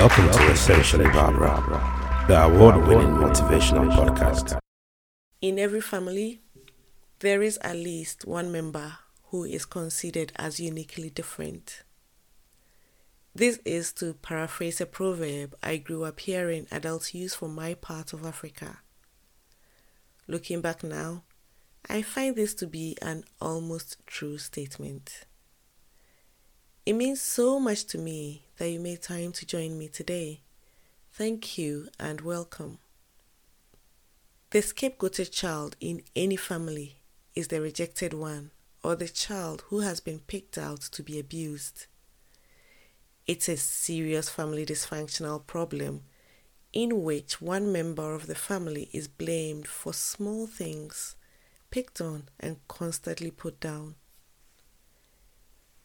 Welcome to Essentially Barbara, the award winning motivational podcast. In every family, there is at least one member who is considered as uniquely different. This is to paraphrase a proverb I grew up hearing adults use for my part of Africa. Looking back now, I find this to be an almost true statement. It means so much to me that you made time to join me today. Thank you and welcome. The scapegoated child in any family is the rejected one or the child who has been picked out to be abused. It's a serious family dysfunctional problem in which one member of the family is blamed for small things, picked on, and constantly put down.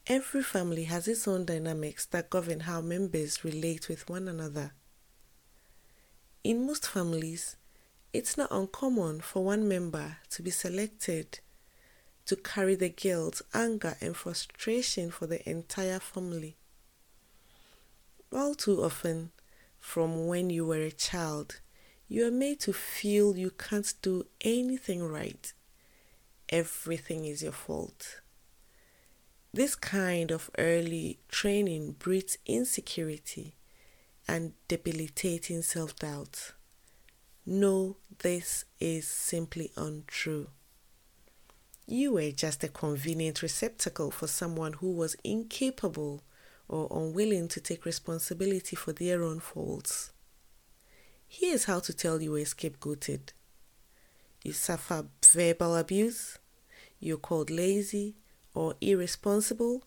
Every family has its own dynamics that govern how members relate with one another. In most families, it's not uncommon for one member to be selected to carry the guilt, anger, and frustration for the entire family. All too often, from when you were a child, you are made to feel you can't do anything right. Everything is your fault. This kind of early training breeds insecurity and debilitating self doubt. No, this is simply untrue. You were just a convenient receptacle for someone who was incapable or unwilling to take responsibility for their own faults. Here's how to tell you were scapegoated. You suffer verbal abuse, you're called lazy, or irresponsible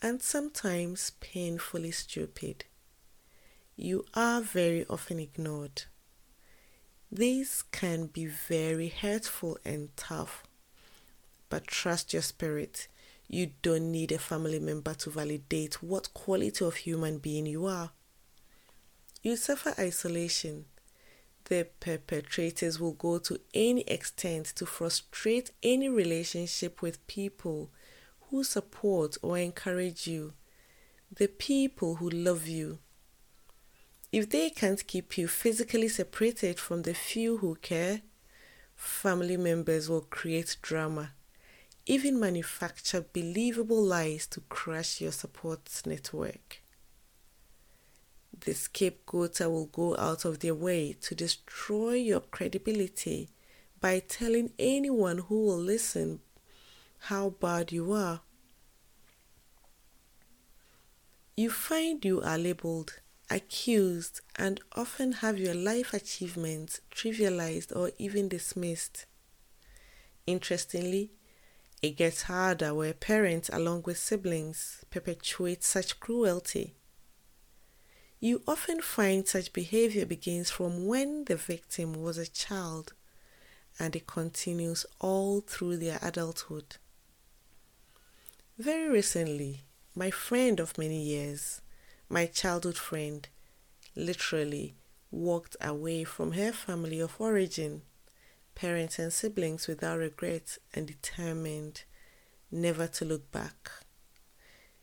and sometimes painfully stupid. You are very often ignored. These can be very hurtful and tough, but trust your spirit. You don't need a family member to validate what quality of human being you are. You suffer isolation. The perpetrators will go to any extent to frustrate any relationship with people who support or encourage you, the people who love you. If they can't keep you physically separated from the few who care, family members will create drama, even manufacture believable lies to crush your support network. The scapegoater will go out of their way to destroy your credibility by telling anyone who will listen how bad you are. You find you are labeled, accused, and often have your life achievements trivialized or even dismissed. Interestingly, it gets harder where parents, along with siblings, perpetuate such cruelty. You often find such behavior begins from when the victim was a child and it continues all through their adulthood. Very recently, my friend of many years, my childhood friend, literally walked away from her family of origin, parents and siblings without regret and determined never to look back.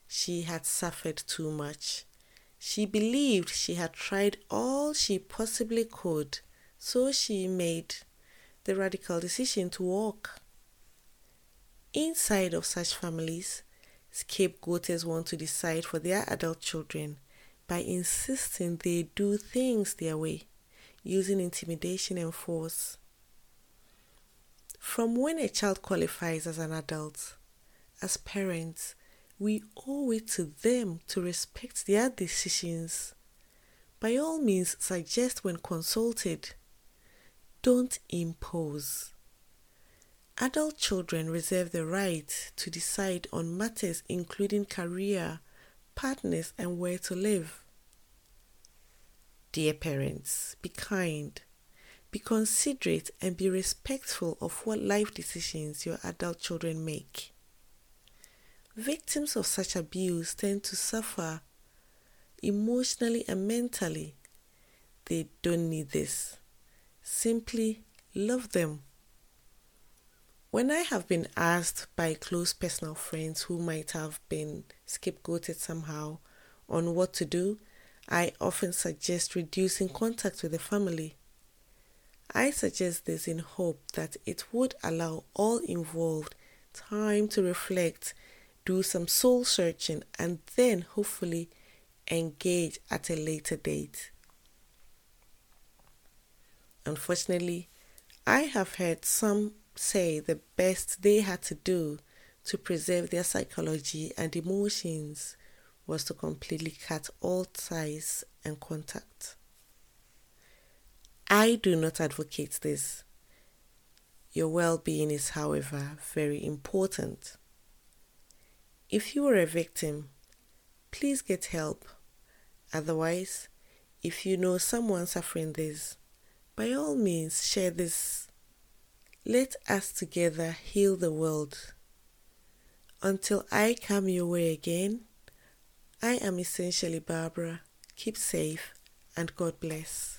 She had suffered too much. She believed she had tried all she possibly could, so she made the radical decision to walk. Inside of such families, scapegoaters want to decide for their adult children by insisting they do things their way, using intimidation and force. From when a child qualifies as an adult, as parents, we owe it to them to respect their decisions. By all means, suggest when consulted. Don't impose. Adult children reserve the right to decide on matters including career, partners, and where to live. Dear parents, be kind, be considerate, and be respectful of what life decisions your adult children make. Victims of such abuse tend to suffer emotionally and mentally. They don't need this. Simply love them when I have been asked by close personal friends who might have been scapegoated somehow on what to do, I often suggest reducing contact with the family. I suggest this in hope that it would allow all involved time to reflect, do some soul searching, and then hopefully engage at a later date. Unfortunately, I have heard some say the best they had to do to preserve their psychology and emotions was to completely cut all ties and contact. I do not advocate this. Your well being is, however, very important. If you are a victim, please get help. Otherwise, if you know someone suffering this, by all means share this. Let us together heal the world. Until I come your way again, I am essentially Barbara. Keep safe and God bless.